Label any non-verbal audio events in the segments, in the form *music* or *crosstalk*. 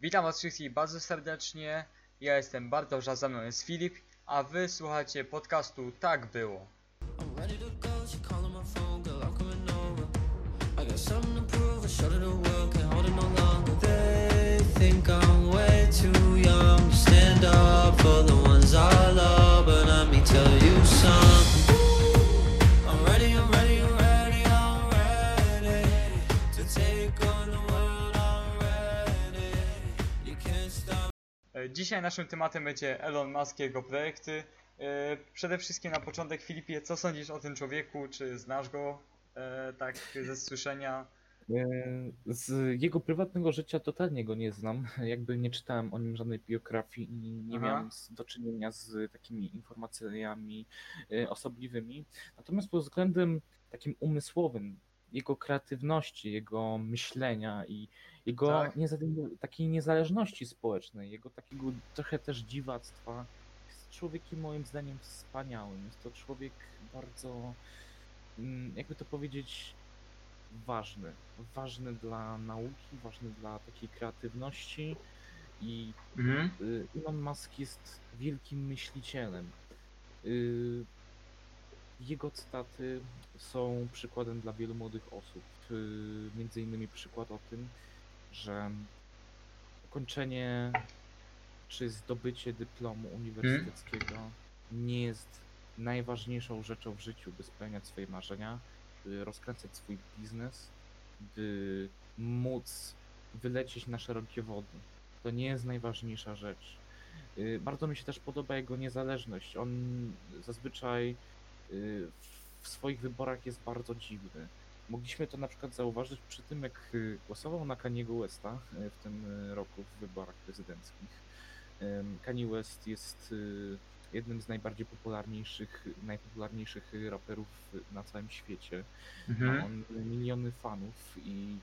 Witam was wszystkich bardzo serdecznie. Ja jestem Bartosz, a za mną jest Filip, a wy słuchacie podcastu Tak Było. I'm Dzisiaj naszym tematem będzie Elon Musk i jego projekty. E, Przede wszystkim na początek Filipie, co sądzisz o tym człowieku? Czy znasz go e, tak ze słyszenia? E, Z jego prywatnego życia totalnie go nie znam. Jakby nie czytałem o nim żadnej biografii i nie Aha. miałem do czynienia z takimi informacjami osobliwymi. Natomiast pod względem takim umysłowym, jego kreatywności, jego myślenia i jego Tak. takiej niezależności społecznej, jego takiego trochę też dziwactwa, jest człowiekiem moim zdaniem wspaniałym. Jest to człowiek bardzo, mm, jakby to powiedzieć, ważny. Ważny dla nauki, ważny dla takiej kreatywności i Mhm. y, Elon Musk jest wielkim myślicielem. Y, Jego cytaty są przykładem dla wielu młodych osób. Y, Między innymi przykład o tym, że ukończenie czy zdobycie dyplomu uniwersyteckiego nie jest najważniejszą rzeczą w życiu, by spełniać swoje marzenia, by rozkręcać swój biznes, by móc wylecieć na szerokie wody. To nie jest najważniejsza rzecz. Y, Bardzo mi się też podoba jego niezależność. On zazwyczaj y, w swoich wyborach jest bardzo dziwny. Mogliśmy to na przykład zauważyć przy tym, jak y, głosował na Kaniego Westa y, w tym y, roku w wyborach prezydenckich. Kanye West jest jednym z najbardziej popularniejszych, najpopularniejszych raperów na całym świecie. Ma Mhm. on miliony fanów i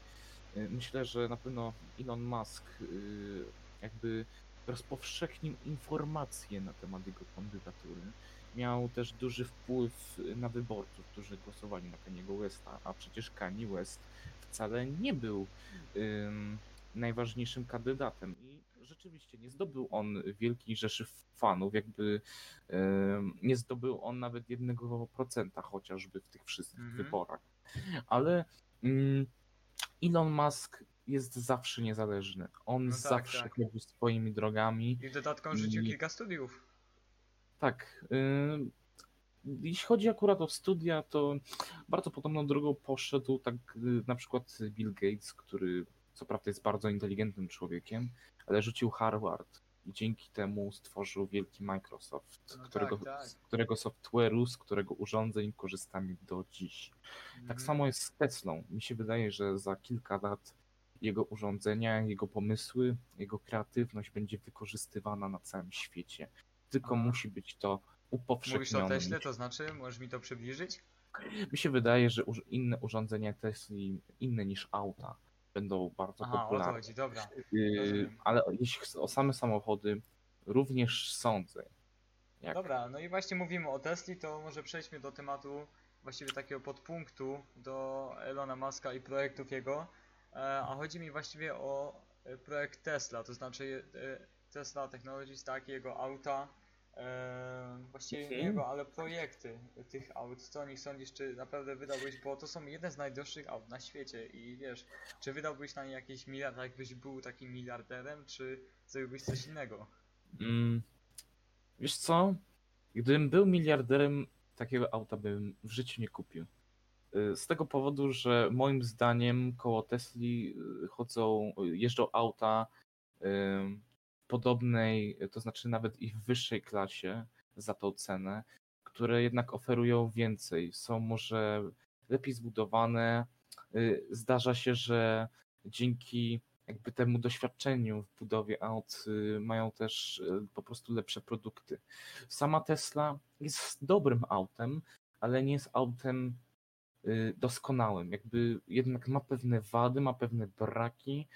myślę, że na pewno Elon Musk jakby rozpowszechnił informacje na temat jego kandydatury. Miał też duży wpływ na wyborców, którzy głosowali na Kaniego Westa, a przecież Kanye West wcale nie był ym, najważniejszym kandydatem i rzeczywiście nie zdobył on wielkiej rzeszy fanów, jakby nie zdobył on nawet jednego procenta chociażby w tych wszystkich Mhm. wyborach. Ale mm, Elon Musk jest zawsze niezależny. On No tak, zawsze tak. swoimi drogami. I w dodatku on rzucił I- kilka studiów. Tak. ym, Jeśli chodzi akurat o studia, to bardzo podobną drogą poszedł tak y, na przykład Bill Gates, który co prawda jest bardzo inteligentnym człowiekiem, ale rzucił Harvard i dzięki temu stworzył wielki Microsoft, No którego, tak, tak. z którego software'u, z którego urządzeń korzystamy do dziś. Tak Mhm. samo jest z Teslą. Mi się wydaje, że za kilka lat jego urządzenia, jego pomysły, jego kreatywność będzie wykorzystywana na całym świecie. Tylko musi być to upowszechnione. Mówisz o Teśle, to znaczy? Możesz mi to przybliżyć? Mi się wydaje, że inne urządzenia Tesli, inne niż auta, będą bardzo Aha, o to popularne. chodzi, dobra. Yy, rozumiem. ale jeśli o same samochody, również sądzę. Jak Dobra, no i właśnie mówimy o Tesli, to może przejdźmy do tematu właściwie takiego podpunktu do Elona Muska i projektów jego. E, A chodzi mi właściwie o e, projekt Tesla, to znaczy e, Tesla Technologies, tak, jego auta, właściwie nie Mhm. jego, ale projekty tych aut. Co o nich sądzisz, czy naprawdę wydałbyś, bo to są jedne z najdroższych aut na świecie i wiesz, czy wydałbyś na nie jakiś miliard, jakbyś był takim miliarderem, czy zrobiłbyś coś innego? Mm, wiesz co? Gdybym był miliarderem, takiego auta bym w życiu nie kupił. Y, Z tego powodu, że moim zdaniem koło Tesli y, chodzą, y, jeżdżą auta podobnej, to znaczy nawet i w wyższej klasie za tą cenę, które jednak oferują więcej. Są może lepiej zbudowane. Y, Zdarza się, że dzięki jakby temu doświadczeniu w budowie aut y, mają też y, po prostu lepsze produkty. Sama Tesla jest dobrym autem, ale nie jest autem doskonałym. Jakby jednak ma pewne wady, ma pewne braki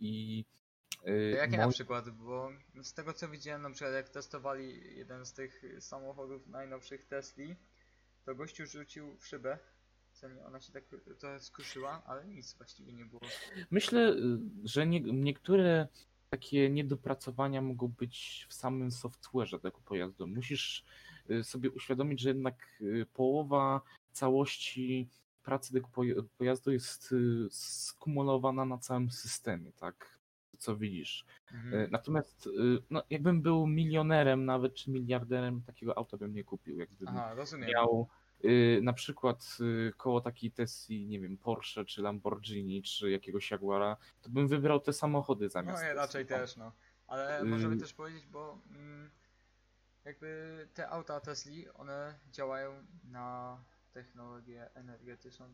i Jakie moi- na przykład? Bo z tego co widziałem, na przykład jak testowali jeden z tych samochodów najnowszych Tesli, to gościu rzucił w szybę. Ona się tak trochę skruszyła, ale nic właściwie nie było. Myślę, y, że nie, niektóre takie niedopracowania mogą być w samym software'ze tego pojazdu. Musisz y, sobie uświadomić, że jednak y, połowa całości pracy tego poja- pojazdu jest y, skumulowana na całym systemie, tak? Co widzisz. Mhm. Y, Natomiast y, no, jakbym był milionerem nawet, czy miliarderem, takiego auta bym nie kupił. Jakbym Aha, rozumiem. miał y, na przykład koło takiej Tesli, nie wiem, Porsche, czy Lamborghini, czy jakiegoś Jaguara, to bym wybrał te samochody No zamiast ja Tesli, raczej też, no. Ale możemy Y- też powiedzieć, bo mm, jakby te auta Tesli, one działają na technologię energetyczną.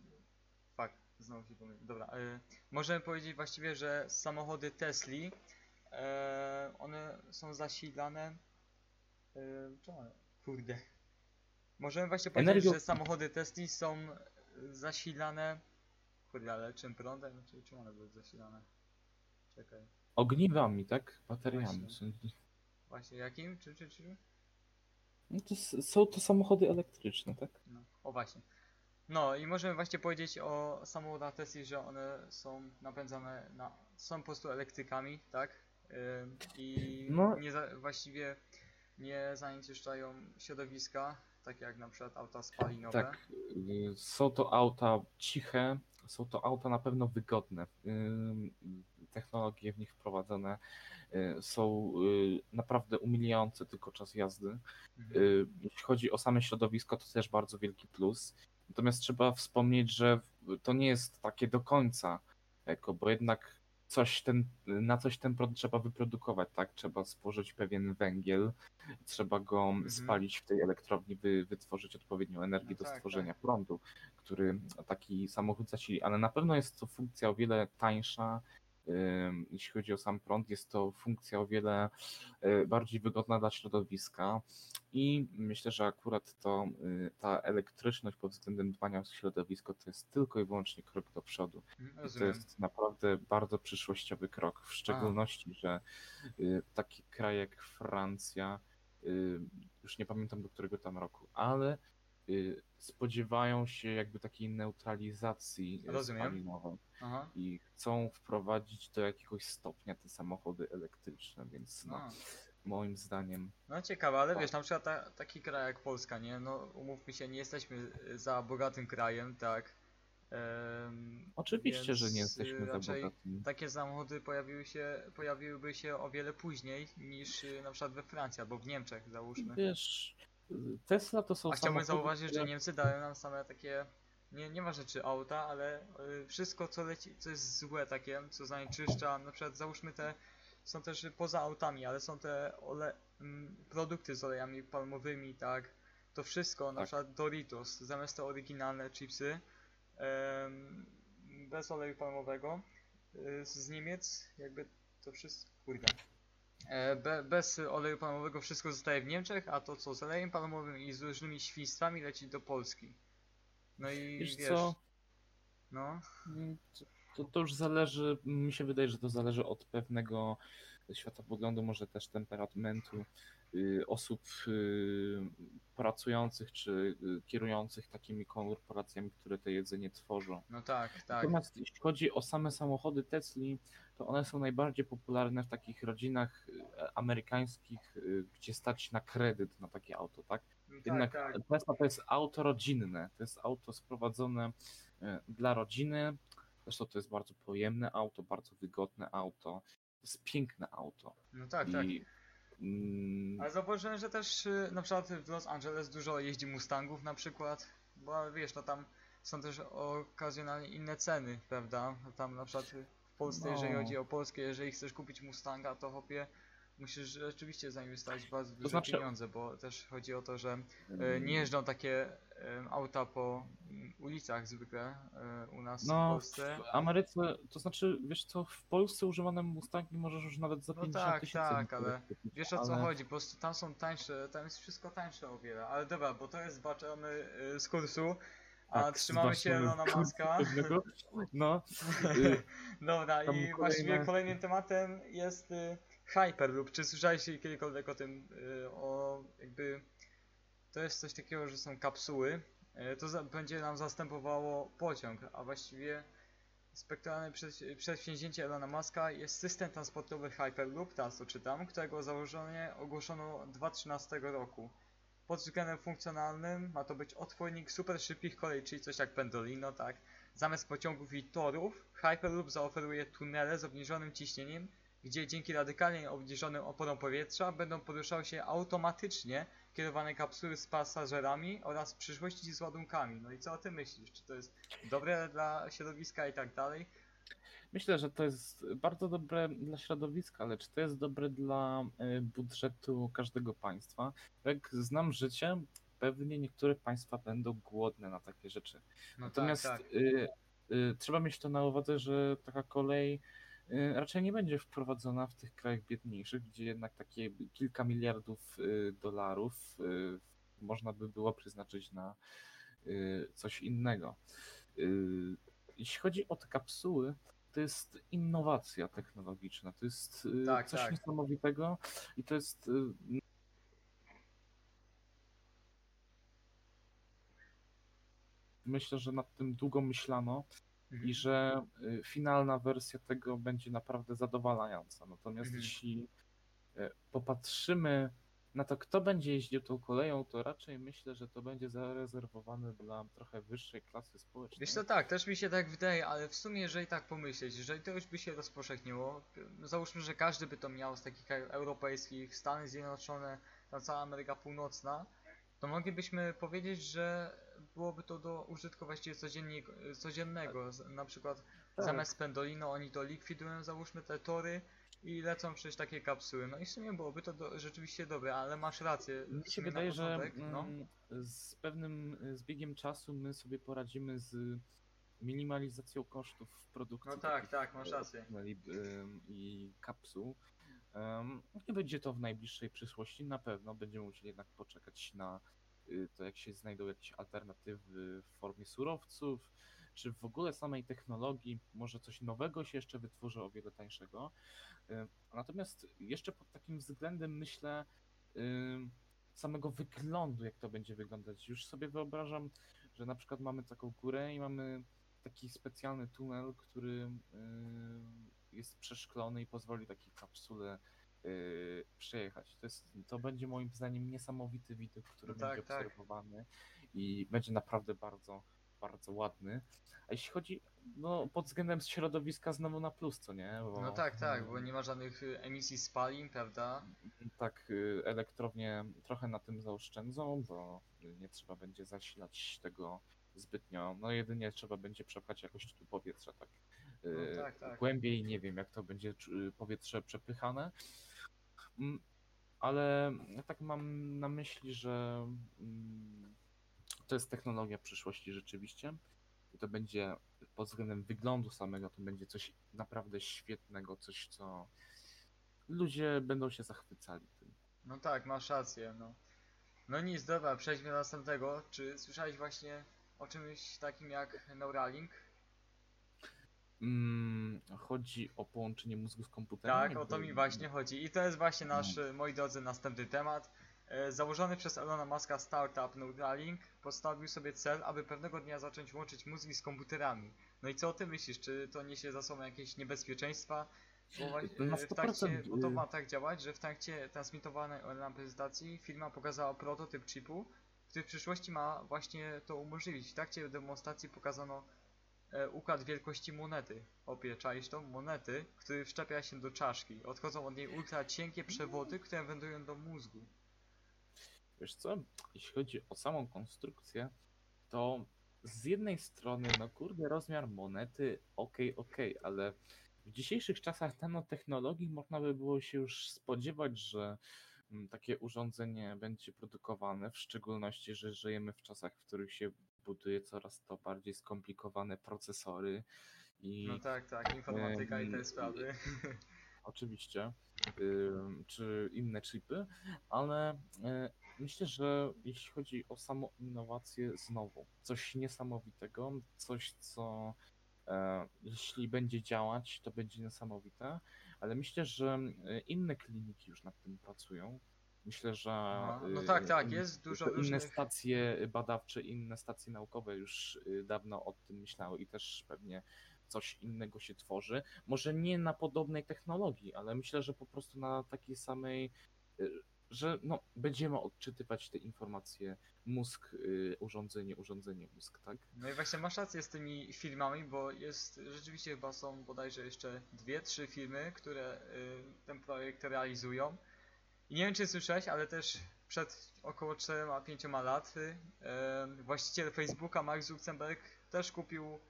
Znowu się pomyliłem. Dobra, y, możemy powiedzieć właściwie, że samochody Tesli, e, one są zasilane. Y, czemu? one- Kurde. Możemy właśnie powiedzieć, Energią- że samochody Tesli są zasilane. Kurde, ale czym prądem? Czy czym one były zasilane? Czekaj. Ogniwami, tak? Bateriami. Właśnie. Właśnie jakim? Czy, czy, czy? No to s- są to samochody elektryczne, tak? No, o właśnie. No i możemy właśnie powiedzieć o samochodach Tesla, że one są napędzane na. są po prostu elektrykami, tak? Ym, I No. nie za, właściwie nie zanieczyszczają środowiska, tak jak na przykład auta spalinowe. Tak. Są to auta ciche, są to auta na pewno wygodne. Technologie w nich wprowadzone y, są y, naprawdę umilające tylko czas jazdy. Mhm. Y, Jeśli chodzi o same środowisko, to też bardzo wielki plus. Natomiast trzeba wspomnieć, że to nie jest takie do końca eko, bo jednak coś ten, na coś ten prąd trzeba wyprodukować, tak? Trzeba spożyć pewien węgiel, trzeba go spalić w tej elektrowni, by wytworzyć odpowiednią energię No do tak, stworzenia prądu, który taki samochód zasili. Ale na pewno jest to funkcja o wiele tańsza, jeśli chodzi o sam prąd, jest to funkcja o wiele y, bardziej wygodna dla środowiska i myślę, że akurat to y, ta elektryczność pod względem dbania o środowisko to jest tylko i wyłącznie krok do przodu. To jest naprawdę bardzo przyszłościowy krok, w szczególności, że y, taki kraj jak Francja, już nie pamiętam do którego tam roku, ale spodziewają się jakby takiej neutralizacji y, spalinowej i chcą wprowadzić do jakiegoś stopnia te samochody elektryczne, więc no, moim zdaniem No ciekawe, ale Tak. wiesz, na przykład ta, taki kraj jak Polska, nie? No umówmy się, nie jesteśmy y, za bogatym krajem, tak? Oczywiście, że nie jesteśmy y, za raczej bogatymi. Takie samochody pojawiły się, pojawiłyby się o wiele później niż y, na przykład we Francji albo w Niemczech, załóżmy. Wiesz, y, Tesla to są A chciałbym zauważyć, że które- Niemcy dają nam same takie, nie, nie ma rzeczy auta, ale y, wszystko co leci, co jest złe takie, co zanieczyszcza, na przykład załóżmy te, są też poza autami, ale są te ole, mm, produkty z olejami palmowymi, tak, to wszystko, na Tak. przykład Doritos, zamiast te oryginalne chipsy, em, bez oleju palmowego, y, z Niemiec, jakby to wszystko, kurde, Be, bez oleju palmowego wszystko zostaje w Niemczech, a to co z olejem palmowym i z różnymi świństwami leci do Polski. No i Wiesz wiesz, co, no, Mm, To, to już zależy, mi się wydaje, że to zależy od pewnego światopoglądu, może też temperamentu osób y, pracujących czy y, kierujących takimi korporacjami, które to jedzenie tworzą. no tak, tak. Natomiast jeśli chodzi o same samochody Tesli, to one są najbardziej popularne w takich rodzinach y, amerykańskich, y, gdzie stać na kredyt na takie auto, tak? No Jednak tak, tak. Tesla to jest auto rodzinne, to jest auto sprowadzone dla rodziny. Zresztą to jest bardzo pojemne auto, bardzo wygodne auto. To jest piękne auto. No tak, tak. Mm, Ale zauważyłem, że też y, na przykład w Los Angeles dużo jeździ Mustangów na przykład, bo wiesz, no tam są też okazjonalnie inne ceny, prawda? Tam na przykład w Polsce, jeżeli No. chodzi o Polskę, jeżeli chcesz kupić Mustanga, to hopie musisz rzeczywiście zainwestować bardzo duże znaczy- pieniądze, bo też chodzi o to, że E, Nie jeżdżą takie auta po mm, ulicach zwykle e, u nas w no, Polsce. w Ameryce, to znaczy, wiesz co, w Polsce używane Mustangi możesz już nawet za No 50 tak, tysięcy tak, ale Wiesz o co ale- chodzi, po prostu tam są tańsze, tam jest wszystko tańsze o wiele, ale dobra, bo to jest zbaczamy e, z kursu, a Tak, trzymamy się Elona Muska. pewnego. *laughs* No, Dobra, Tam i właściwie kolejne- kolejnym tematem jest y, Hyperloop. Czy słyszałeś kiedykolwiek o tym, y, o jakby... To jest coś takiego, że są kapsuły. y, To będzie nam zastępowało pociąg, a właściwie spektralne przed, przedsięwzięcie Elona Muska jest system transportowy Hyperloop, teraz to czytam, którego założenie ogłoszono 2013 roku. Pod względem funkcjonalnym ma to być otwornik super szybkich kolei, czyli coś jak Pendolino, tak? Zamiast pociągów i torów, Hyperloop zaoferuje tunele z obniżonym ciśnieniem, gdzie dzięki radykalnie obniżonym oporom powietrza będą poruszały się automatycznie kierowane kapsuły z pasażerami oraz w przyszłości z ładunkami. No i co o tym myślisz? Czy to jest dobre dla środowiska i tak dalej? Myślę, że to jest bardzo dobre dla środowiska, ale czy to jest dobre dla y, budżetu każdego państwa? Jak znam życie, pewnie niektóre państwa będą głodne na takie rzeczy. No Natomiast tak, tak. Y, y, trzeba mieć to na uwadze, że taka kolej raczej nie będzie wprowadzona w tych krajach biedniejszych, gdzie jednak takie kilka miliardów y, dolarów y, można by było przeznaczyć na y, coś innego. Y, Jeśli chodzi o te kapsuły, to jest innowacja technologiczna, to jest y, Tak, coś tak. niesamowitego i to jest y, myślę, że nad tym długo myślano Mhm. i że y, finalna wersja tego będzie naprawdę zadowalająca. Natomiast Mhm. jeśli y, popatrzymy na to, kto będzie jeździł tą koleją, to raczej myślę, że to będzie zarezerwowane dla trochę wyższej klasy społecznej. Wiesz co, tak, też mi się tak wydaje, ale w sumie jeżeli tak pomyśleć, jeżeli to już by się rozpowszechniło, załóżmy, że każdy by to miał z takich krajów europejskich, Stany Zjednoczone, ta cała Ameryka Północna, to moglibyśmy powiedzieć, że byłoby to do użytku właściwie codziennie, codziennego, Z- na przykład Tak. zamiast Pendolino oni to likwidują, załóżmy te tory i lecą przez takie kapsuły, no i w sumie byłoby to do, rzeczywiście dobre, ale masz rację, w Mi się sumie na wydaje, że początek, no. mm, z pewnym y, zbiegiem czasu my sobie poradzimy z minimalizacją kosztów produkcji. No tak, takich, tak, masz e, rację. ym, I kapsuł. Em, Nie będzie to w najbliższej przyszłości, na pewno będziemy musieli jednak poczekać na to, jak się znajdą jakieś alternatywy w formie surowców, czy w ogóle samej technologii, może coś nowego się jeszcze wytworzy o wiele tańszego. Y, Natomiast jeszcze pod takim względem myślę y, samego wyglądu, jak to będzie wyglądać. Już sobie wyobrażam, że na przykład mamy taką górę i mamy taki specjalny tunel, który y, jest przeszklony i pozwoli takiej kapsule y, przejechać. To, jest, to będzie moim zdaniem niesamowity widok, który No tak, będzie tak. obserwowany i będzie naprawdę bardzo, bardzo ładny. A jeśli chodzi no, pod względem środowiska znowu na plus, co nie? Bo, No tak, tak, bo y, nie ma żadnych y, emisji spalin, prawda? tak, y, elektrownie trochę na tym zaoszczędzą, bo nie trzeba będzie zasilać tego zbytnio. No jedynie trzeba będzie przepchać jakoś tu powietrze, tak. Y, No tak, tak. Głębiej nie wiem, jak to będzie czu- powietrze przepychane. Mm, Ale ja tak mam na myśli, że mm, to jest technologia przyszłości rzeczywiście. I to będzie pod względem wyglądu samego, to będzie coś naprawdę świetnego, coś co ludzie będą się zachwycali tym. No tak, masz rację, no. No nic, dobra, przejdźmy do następnego. Czy słyszałeś właśnie o czymś takim jak Neuralink? Mm, chodzi o połączenie mózgu z komputerem? Tak, o to mi właśnie chodzi. I to jest właśnie nasz, e, moi drodzy, następny temat. E, Założony przez Elona Muska startup Neuralink postawił sobie cel, aby pewnego dnia zacząć łączyć mózgi z komputerami. No i co o tym myślisz? Czy to niesie za sobą jakieś niebezpieczeństwa? Bo, Na e, w trakcie, 100%, bo to y- ma tak działać, że w trakcie transmitowanej online prezentacji firma pokazała prototyp chipu, który w przyszłości ma właśnie to umożliwić. W trakcie demonstracji pokazano układ wielkości monety. Opie, czaisz? Monety, który wszczepia się do czaszki. Odchodzą od niej ultra cienkie przewody, które wędrują do mózgu. Wiesz co, jeśli chodzi o samą konstrukcję, to z jednej strony, no kurde, rozmiar monety, okej, okej, ale w dzisiejszych czasach nanotechnologii można by było się już spodziewać, że mm, takie urządzenie będzie produkowane, w szczególności, że żyjemy w czasach, w których się buduje coraz to bardziej skomplikowane procesory i No tak, tak, informatyka i te sprawy. *laughs* oczywiście, czy inne chipy, ale y, myślę, że jeśli chodzi o samą innowację, znowu coś niesamowitego, coś, co e, jeśli będzie działać, to będzie niesamowite, ale myślę, że y, inne kliniki już nad tym pracują. Myślę, że no y, tak, tak, in- jest dużo inne różnych- stacje badawcze, inne stacje naukowe już y, dawno o tym myślały i też pewnie coś innego się tworzy. Może nie na podobnej technologii, ale myślę, że po prostu na takiej samej, y, że no, będziemy odczytywać te informacje mózg, y, urządzenie, urządzenie, mózg, tak? No i właśnie masz rację z tymi filmami, bo jest rzeczywiście chyba są bodajże jeszcze dwie, trzy firmy, które y, ten projekt realizują. I nie wiem czy słyszałeś, ale też przed około 4-5 lat y, właściciel Facebooka Mark Zuckerberg też kupił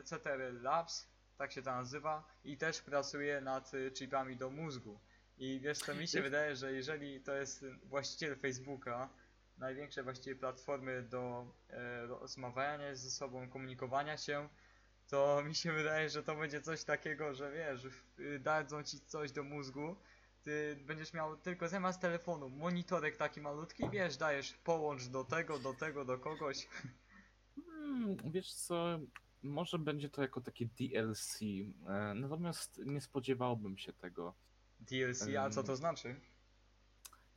y, CTR Labs, tak się to nazywa, i też pracuje nad chipami do mózgu. I wiesz co, mi się wydaje, że jeżeli to jest właściciel Facebooka, największej właściwie platformy do e, rozmawiania ze sobą, komunikowania się, to mi się wydaje, że to będzie coś takiego, że wiesz, dadzą ci coś do mózgu, ty będziesz miał tylko zamiast telefonu monitorek taki malutki, wiesz, dajesz połącz do tego, do tego, do kogoś. Hmm, wiesz co, może będzie to jako takie DLC, e, natomiast nie spodziewałbym się tego. DLC, a co to znaczy?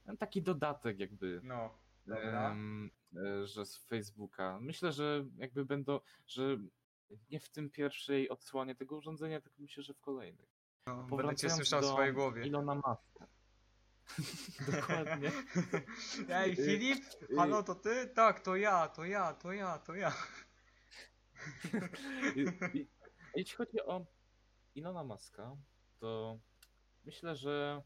E, Taki dodatek jakby, No, dobra. em, e, że z Facebooka. Myślę, że jakby będą, że nie w tym pierwszej odsłonie tego urządzenia, tylko myślę, że w kolejnej. No, będę cię słyszał w swojej głowie. Ilona Maska. *laughs* Dokładnie. Ej, Y, Filip? y, Halo, to ty? Tak, to ja, to ja, to ja, to ja. I- *laughs* i- Jeśli chodzi o Ilona Maska, to myślę, że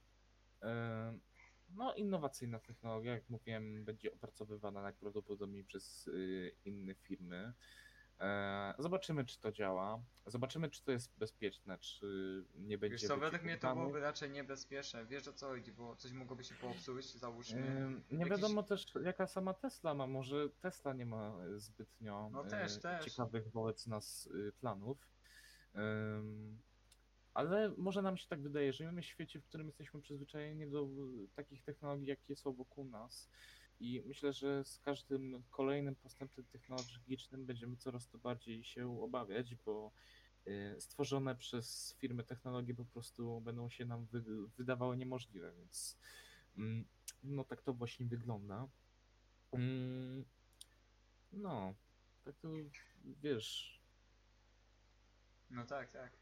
no, innowacyjna technologia, jak mówiłem, będzie opracowywana najprawdopodobniej przez y, inne firmy. E, Zobaczymy, czy to działa. Zobaczymy, czy to jest bezpieczne, czy nie będzie. Wiesz co, według mnie to byłoby raczej niebezpieczne. Wiesz o co chodzi, bo coś mogłoby się popsuć, załóżmy. Nie wiadomo też, jaka sama Tesla ma. Może Tesla nie ma e, zbytnio No e, też, też. ciekawych wobec nas planów. Ale może nam się tak wydaje, że żyjemy w świecie, w którym jesteśmy przyzwyczajeni do takich technologii, jakie są wokół nas. I myślę, że z każdym kolejnym postępem technologicznym będziemy coraz to bardziej się obawiać, bo y, stworzone przez firmy technologie po prostu będą się nam wy wydawały niemożliwe, więc mm, no tak to właśnie wygląda. Mm, No, tak to wiesz, No tak, tak.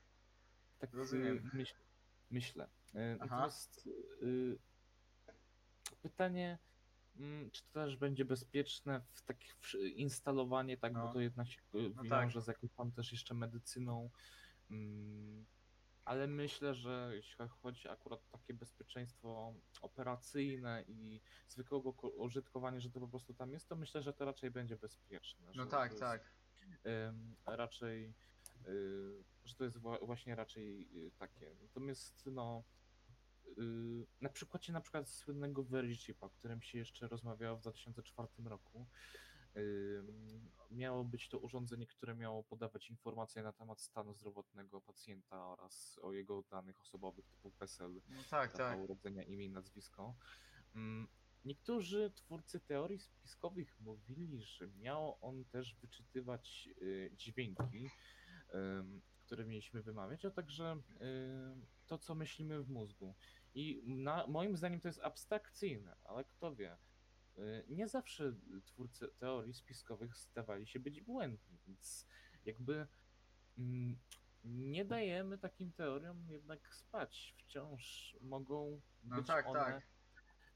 tak Rozumiem. y, myśl, myślę. Y, Aha. Natomiast y, pytanie, czy to też będzie bezpieczne w takich instalowanie, tak, No. bo to jednak się No wiąże tak. z jakąś tam też jeszcze medycyną. mm, Ale myślę, że jeśli chodzi akurat o takie bezpieczeństwo operacyjne i zwykłego ko- użytkowania, że to po prostu tam jest, to myślę, że to raczej będzie bezpieczne. No tak, tak. Jest, ym, raczej, y, że to jest wła- właśnie raczej y, takie. Natomiast no, na przykładzie na przykład słynnego Verichipa, o którym się jeszcze rozmawiało w 2004 roku, ym, miało być to urządzenie, które miało podawać informacje na temat stanu zdrowotnego pacjenta oraz o jego danych osobowych typu PESEL, No tak, data tak. urodzenia, imię i nazwisko. Mm, Niektórzy twórcy teorii spiskowych mówili, że miał on też wyczytywać y, dźwięki, które mieliśmy wymawiać, a także to, co myślimy w mózgu. I na, moim zdaniem to jest abstrakcyjne, ale kto wie. Y, Nie zawsze twórcy teorii spiskowych zdawali się być błędni, więc jakby mm, nie dajemy takim teoriom jednak spać. Wciąż mogą No być tak, one tak.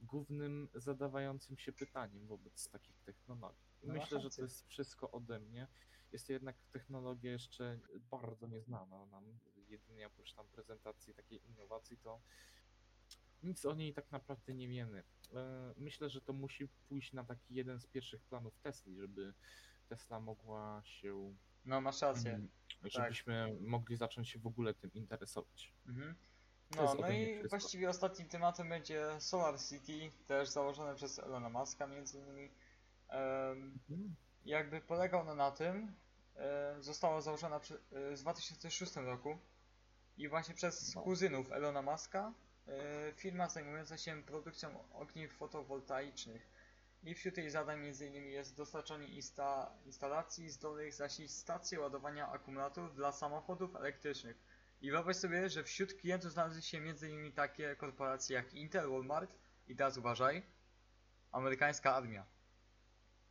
głównym zadawającym się pytaniem wobec takich technologii. No Myślę, że to jest wszystko ode mnie. Jest to jednak technologia jeszcze bardzo nieznana nam. Jedynie oprócz tam prezentacji takiej innowacji, to nic o niej tak naprawdę nie wiemy. E, Myślę, że to musi pójść na taki jeden z pierwszych planów Tesli, żeby Tesla mogła się, No masz rację. mm, żebyśmy mogli zacząć się w ogóle tym interesować. Mhm. No, no i wszystko. właściwie ostatnim tematem będzie Solar City, też założone przez Elona Muska między innymi. Em, Mhm. jakby polegał ono na tym, e, została założona e, w 2006 roku i właśnie przez No. kuzynów Elona Muska e, firma zajmująca się produkcją ogniw fotowoltaicznych. I wśród jej zadań m.in. jest dostarczanie insta instalacji zdolnych zasilić stacje ładowania akumulatorów dla samochodów elektrycznych. I wyobraź sobie, że wśród klientów znalazły się m.in. takie korporacje jak Intel, Walmart i teraz uważaj, amerykańska armia.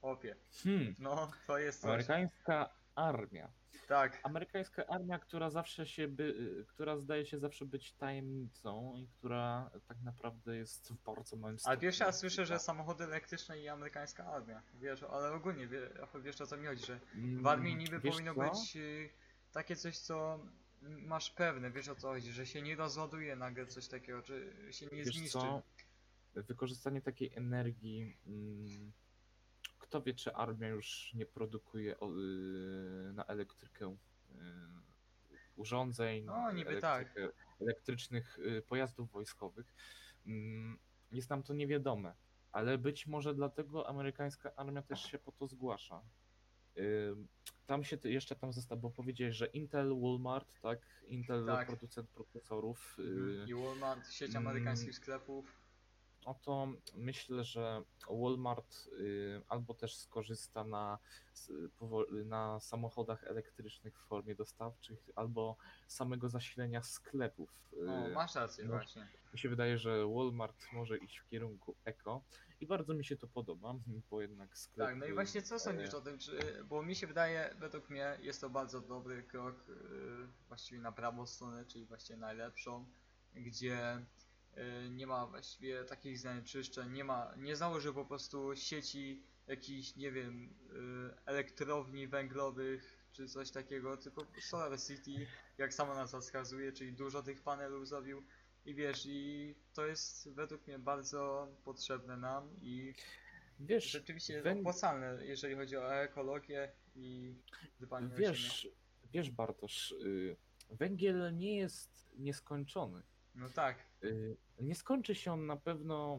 Opie. Hmm. No, to jest coś. Amerykańska armia. Tak. Amerykańska armia, która zawsze się by, która zdaje się zawsze być tajemnicą i która tak naprawdę jest w bardzo małym Ale stopniu. pierwszy raz słyszę, że samochody elektryczne i amerykańska armia. Wiesz, ale ogólnie wie, wiesz o co mi chodzi, że w armii Mm, niby wiesz powinno co? być y, takie coś, co masz pewne, wiesz o co chodzi, że się nie rozładuje nagle coś takiego, czy się nie Wiesz zniszczy. co? Wykorzystanie takiej energii. mm, Kto wie, czy armia już nie produkuje o, y, na elektrykę y, urządzeń, No, niby tak. elektrycznych y, pojazdów wojskowych. Mm, Jest nam to niewiadome, ale być może dlatego amerykańska armia też się po to zgłasza. Y, Tam się jeszcze tam zostało, bo powiedziałeś, że Intel, Walmart, tak? Intel Tak. producent procesorów. y, Mhm. I Walmart, sieć mm, amerykańskich sklepów. Oto myślę, że Walmart y, albo też skorzysta na, na samochodach elektrycznych w formie dostawczych, albo samego zasilenia sklepów. y, O, masz rację no, właśnie. Mi się wydaje, że Walmart może iść w kierunku eko i bardzo mi się to podoba, bo jednak sklepy... Tak, no i właśnie co sądzisz e, o tym, czy, bo mi się wydaje, według mnie jest to bardzo dobry krok y, właściwie na prawą stronę, czyli właściwie najlepszą, gdzie y, nie ma właściwie takich zanieczyszczeń, nie ma, nie założył po prostu sieci jakichś, nie wiem, y, elektrowni węglowych czy coś takiego, tylko Solar City, jak sama nazwa wskazuje, czyli dużo tych panelów zrobił i wiesz, i to jest według mnie bardzo potrzebne nam i Wiesz, rzeczywiście węg- opłacalne, jeżeli chodzi o ekologię i dbanie o ziemię. wiesz, wiesz Bartosz, y, węgiel nie jest nieskończony. No tak, Y, Nie skończy się on na pewno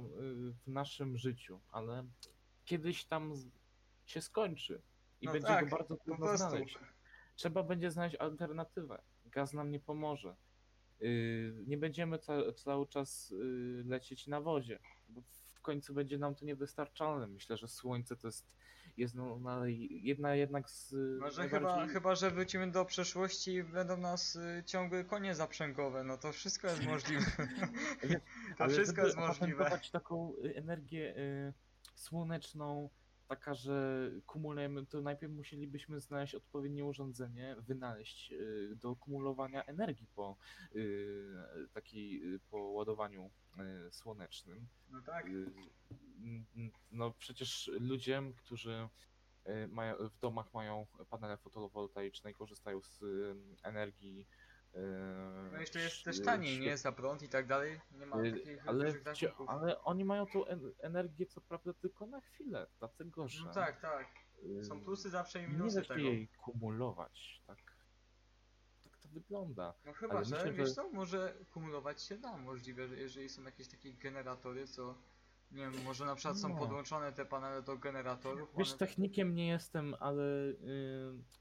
y, w naszym życiu, ale kiedyś tam się skończy i No będzie tak, go bardzo trudno znaleźć. Trzeba będzie znaleźć alternatywę. Gaz nam nie pomoże. Y, Nie będziemy ca cały czas lecieć na wozie, bo w końcu będzie nam to niewystarczalne. Myślę, że słońce to jest, jest no, na- jedna jednak z Może chyba, najbardziej- chyba, że wrócimy do przeszłości i będą nas y, ciągłe konie zaprzęgowe, no to wszystko jest możliwe. *laughs* To wszystko jest możliwe. taką y, energię y, słoneczną, taka, że kumulujemy, to najpierw musielibyśmy znaleźć odpowiednie urządzenie, wynaleźć y, do kumulowania energii po y, takiej, y, po ładowaniu słonecznym. No tak, No przecież ludzie, którzy mają, w domach mają panele fotowoltaiczne i korzystają z energii. Y, no jeszcze jest też taniej, nie? Za prąd i tak dalej. Nie ma takich ale, ale oni mają tą en- energię co prawda tylko na chwilę, dlatego że No tak, tak. y, Są plusy zawsze i nie minusy się tego. jej kumulować, tak, tak to wygląda. No chyba, ale że myślę, wiesz co, może kumulować się da możliwe, że jeżeli są jakieś takie generatory, co nie wiem, może na przykład są No. podłączone te panele do generatorów. Wiesz, one... technikiem nie jestem, ale y,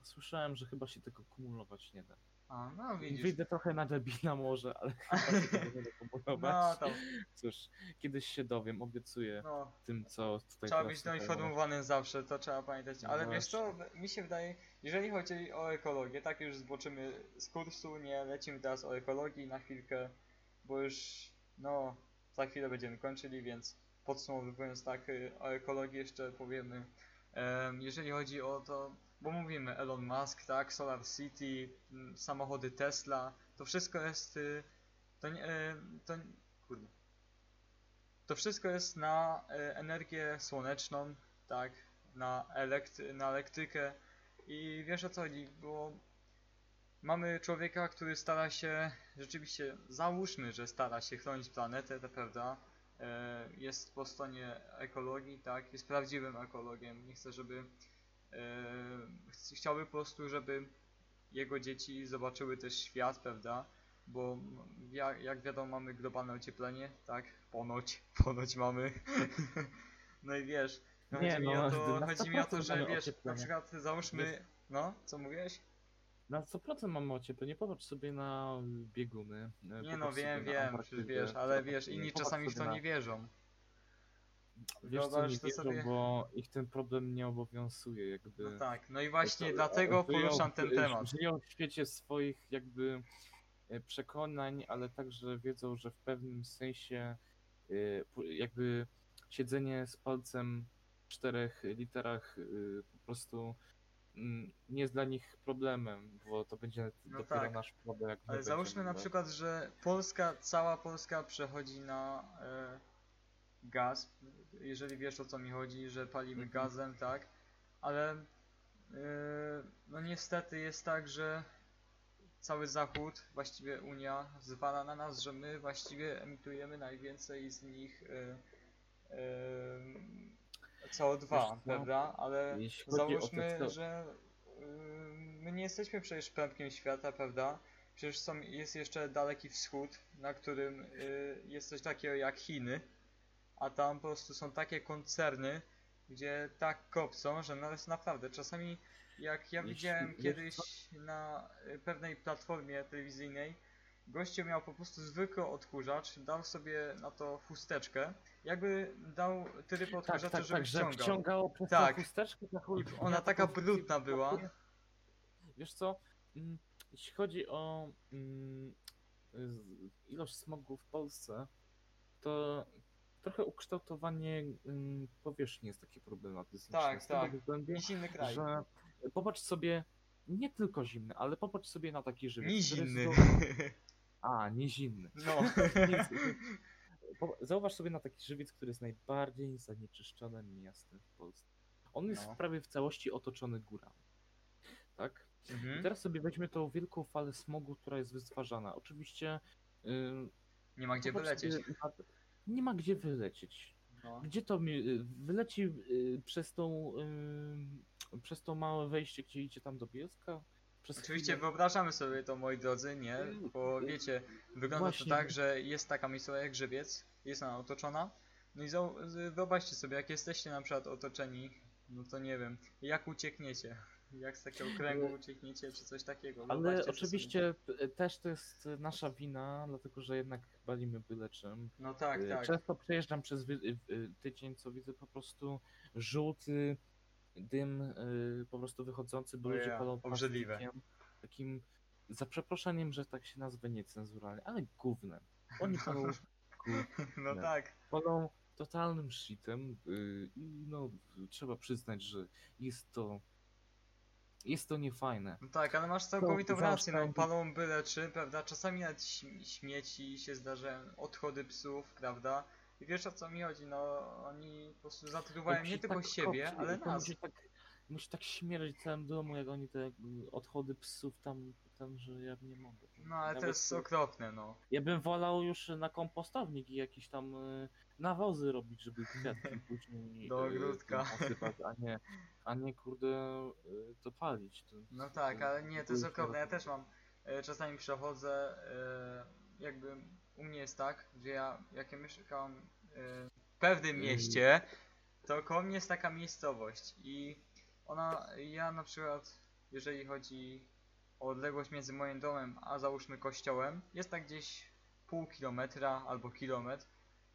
słyszałem, że chyba się tego kumulować nie da. A, no widzisz. Wyjdę trochę na debila *laughs* może, ale *laughs* chyba się da No tam, Cóż, kiedyś się dowiem, obiecuję no. tym, co tutaj Trzeba teraz być doinformowanym zawsze, to trzeba pamiętać. No Ale wiesz co, mi się wydaje, jeżeli chodzi o ekologię, tak już zboczymy z kursu, nie lecimy teraz o ekologii na chwilkę, bo już, no, za chwilę będziemy kończyli, więc podsumowując tak, y, o ekologii jeszcze powiemy. Jeżeli chodzi o to, bo mówimy Elon Musk, tak, Solar City, samochody Tesla, to wszystko jest, y, to nie, y, to, kurde. To wszystko jest na e, energię słoneczną, tak, na, elekt na elektrykę i wiesz o co chodzi, bo mamy człowieka, który stara się, rzeczywiście, załóżmy, że stara się chronić planetę, to prawda, jest po stronie ekologii, tak, jest prawdziwym ekologiem, nie chce, żeby, e, ch- chciałby po prostu, żeby jego dzieci zobaczyły też świat, prawda, bo jak, jak wiadomo mamy globalne ocieplenie, tak? Ponoć, *laughs* ponoć mamy. *laughs* no i wiesz, no Nie, chodzi mi no, o to, na chodzi mi o to, 100% że wiesz, na ocieplenie. przykład załóżmy, no, co mówiłeś? Na 100% mamy ocieplenie, popatrz sobie na bieguny. e, Nie no, wiem, wiem, przecież wiesz, ale wiesz, inni czasami w to nie wierzą. Wiesz co, nie wierzą, sobie- bo ich ten problem nie obowiązuje, jakby... No tak, no i właśnie to- dlatego poruszam ten temat. Żyją w świecie swoich jakby e, przekonań, ale także wiedzą, że w pewnym sensie e, jakby siedzenie z palcem w czterech literach po prostu nie jest dla nich problemem, bo to będzie No dopiero tak. nasz problem. Jak Ale załóżmy na przykład, że Polska, cała Polska przechodzi na e, gaz, jeżeli wiesz o co mi chodzi, że palimy Mhm. gazem, tak? Ale e, no niestety jest tak, że cały Zachód, właściwie Unia, zwala na nas, że my właściwie emitujemy najwięcej z nich e, e, CO2, Wiesz co? prawda? Ale załóżmy, CO- że y, my nie jesteśmy przecież pępkiem świata, prawda? Przecież są, jest jeszcze Daleki Wschód, na którym y, jest coś takiego jak Chiny, a tam po prostu są takie koncerny, gdzie tak kopcą, że jest naprawdę czasami jak ja widziałem kiedyś na y, pewnej platformie telewizyjnej, gościu miał po prostu zwykły odkurzacz, dał sobie na to chusteczkę, jakby dał tryb Tak, odkurzacza, tak, żeby tak, że wciągał. wciągało przez Tak. chusteczkę. Ta chuj, I ona taka brudna była. Wiesz co, mm, jeśli chodzi o mm, ilość smogu w Polsce, to trochę ukształtowanie mm, powierzchni jest takie problematyczne. Tak, z tak. względu, inny kraj. że popatrz sobie, nie tylko zimny, ale popatrz sobie na taki żywiec. jest Nizinny. *laughs* A, nie zimny. No. *laughs* Zauważ sobie na taki żywiec, który jest najbardziej zanieczyszczonym miastem w Polsce. On jest No. prawie w całości otoczony górami. Tak? I Mhm. teraz sobie weźmy tą wielką falę smogu, która jest wytwarzana. Oczywiście. ym, Nie ma gdzie wylecieć. na- Nie ma gdzie wylecieć. No. Gdzie to mi y, wyleci y, przez tą ym, przez to małe wejście, gdzie idzie tam do Bielska? Przez Oczywiście chwilę- wyobrażamy sobie to, moi drodzy, nie? Bo wiecie, wygląda Właśnie. to tak, że jest taka miejscowa jak Grzybiec, jest ona otoczona. No i wyobraźcie sobie, jak jesteście na przykład otoczeni, no to nie wiem, jak uciekniecie? *laughs* Jak z takiego kręgu uciekniecie, czy coś takiego? Ale oczywiście p- też to jest nasza wina, dlatego że jednak balimy byle czym. No tak, Y, tak. Często przejeżdżam przez y, tydzień, co widzę po prostu żółty dym y, po prostu wychodzący, bo ludzie palą obrzydliwe. takim za przeproszeniem, że tak się nazwę niecenzuralnie, ale gównem. Oni palą, *laughs* gó- No tak. palą totalnym shitem y, i no trzeba przyznać, że jest to jest to niefajne. No tak, ale masz całkowitą rację, no palą byle czy, prawda? Czasami nawet śm- śmieci się zdarzają, odchody psów, prawda? I wiesz o co mi chodzi, no oni po prostu zatruwają nie tylko tak siebie, kopci- ale to nas. Musi tak, musi tak śmierdzić całym domu, jak oni te y, odchody psów tam, tam że ja nie mogę. No ale to Nawet jest okropne, no. Ja bym wolał już na kompostownik i jakieś tam y, nawozy robić, żeby kwiatki *laughs* później Do y, ogródka. tym osypać, a nie, a nie kurde y, to palić. To, No tak, to- ale nie, to jest okropne. Ja też mam, e, czasami przechodzę, e, jakby u mnie jest tak, że ja, jak ja mieszkam e, w pewnym mieście, to koło mnie jest taka miejscowość i ona, ja na przykład, jeżeli chodzi o odległość między moim domem a załóżmy kościołem, jest tak gdzieś pół kilometra albo kilometr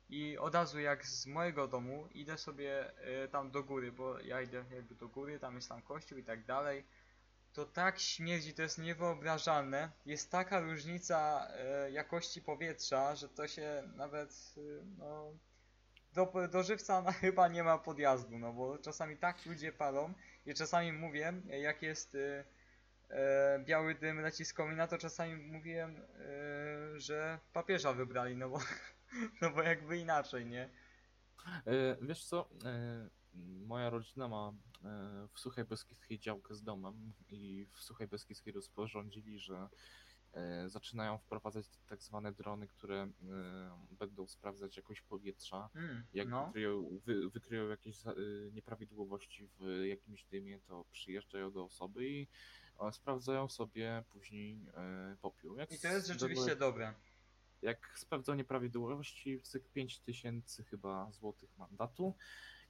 i od razu jak z mojego domu idę sobie e, tam do góry, bo ja idę jakby do góry, tam jest tam kościół i tak dalej, to tak śmierdzi, to jest niewyobrażalne. Jest taka różnica e, jakości powietrza, że to się nawet e, no, do, do żywca na, *laughs* chyba nie ma podjazdu, no bo czasami tak ludzie palą i czasami mówię, jak jest e, e, biały dym leci z komina, to czasami mówiłem, że papieża wybrali, no bo, *laughs* no bo jakby inaczej, nie? E, Wiesz co, e, moja rodzina ma w Suchej Beskidzkiej działkę z domem i w Suchej Beskidzkiej rozporządzili, że e, zaczynają wprowadzać tak zwane drony, które e, będą sprawdzać jakość powietrza. Mm, Jak no. wykryją, wy, wykryją jakieś nieprawidłowości w jakimś dymie, to przyjeżdżają do osoby i e, sprawdzają sobie później e, popiół. Jak I to jest rzeczywiście dobre. jak sprawdzą nieprawidłowości, cyk 5000 chyba złotych mandatu.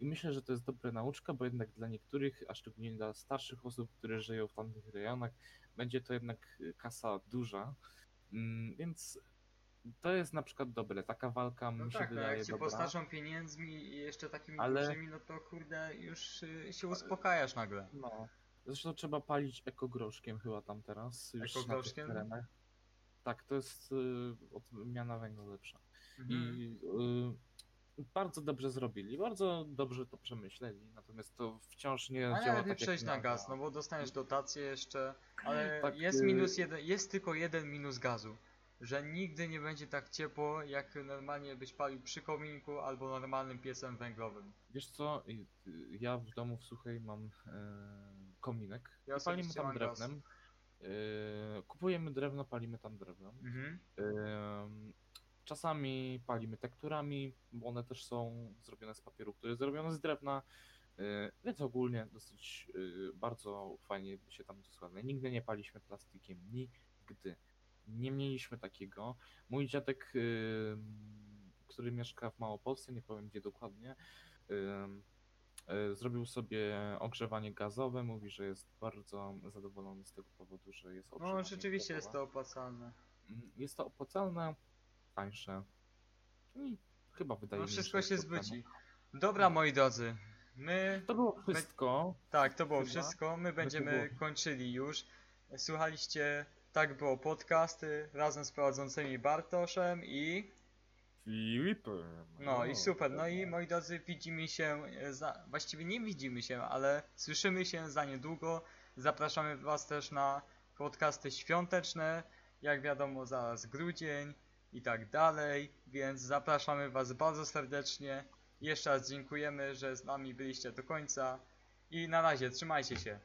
I myślę, że to jest dobra nauczka, bo jednak dla niektórych, a szczególnie dla starszych osób, które żyją w tamtych rejonach, będzie to jednak y, kasa duża. Mm, Więc to jest na przykład dobre. Taka walka No mi się tak, no wydaje jak cię dobra. postarzą pieniędzmi i jeszcze takimi Ale- dużymi, no to kurde, już y, się uspokajasz nagle. No. Zresztą trzeba palić ekogroszkiem chyba tam teraz. Już Ekogroszkiem? Na terenach. Tak, to jest y, odmiana węgla lepsza. Mhm. I bardzo dobrze zrobili, bardzo dobrze to przemyśleli, natomiast to wciąż nie Ale działa lepiej tak przejść na gaz, no bo dostaniesz dotację jeszcze, ale *clears throat* Tak, jest y- minus jeden, jest tylko jeden minus gazu, że nigdy nie będzie tak ciepło, jak normalnie byś palił przy kominku albo normalnym piecem węglowym. Wiesz co, y- ja w domu w Suchej mam e, kominek Ja i palimy tam mam gaz. drewnem. E, kupujemy drewno, palimy tam drewnem. Mhm. Czasami palimy tekturami, bo one też są zrobione z papieru, który jest zrobiony z drewna, yy, więc ogólnie dosyć yy, bardzo fajnie się tam składa. Nigdy nie paliśmy plastikiem, nigdy. Nie mieliśmy takiego. Mój dziadek, yy, który mieszka w Małopolsce, nie powiem gdzie dokładnie, zrobił sobie ogrzewanie gazowe. Mówi, że jest bardzo zadowolony z tego powodu, że jest No ogrzewanie rzeczywiście jest gazowe. to opłacalne. Mm, Jest to opłacalne, tańsze. I chyba wydaje No mi się, wszystko że się problemu. zwróci. Dobra moi drodzy, my... To było wszystko. Tak, to było Chyba. wszystko. My będziemy było. kończyli już. Słuchaliście Tak było podcasty razem z prowadzącymi Bartoszem i... Filipem. No i super. No i moi drodzy, widzimy się za... Właściwie nie widzimy się, ale słyszymy się za niedługo. Zapraszamy was też na podcasty świąteczne. Jak wiadomo, zaraz grudzień i tak dalej. Więc zapraszamy was bardzo serdecznie. Jeszcze raz dziękujemy, że z nami byliście do końca. I na razie, trzymajcie się.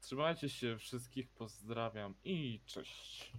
Trzymajcie się wszystkich, pozdrawiam i cześć.